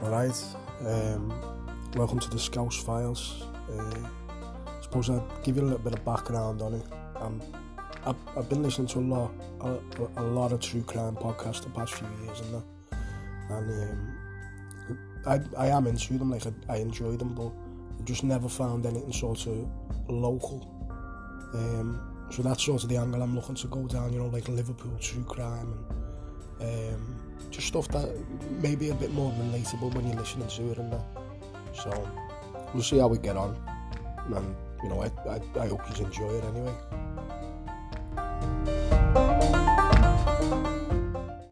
Alright, um, welcome to the Scouse Files. Uh, suppose I'd give you a little bit of background on it. Um, I've, I've been listening to a lot, a, a lot of true crime podcasts the past few years and and um, I, I am into them, like I, I enjoy them, but I just never found anything sort of local. Um, so that's sort of the angle I'm looking to go down, you know, like Liverpool true crime and just stuff that may be a bit more relatable when you're listening to it and that. So we'll see how we get on, and you know, I, I, I hope you enjoy it anyway.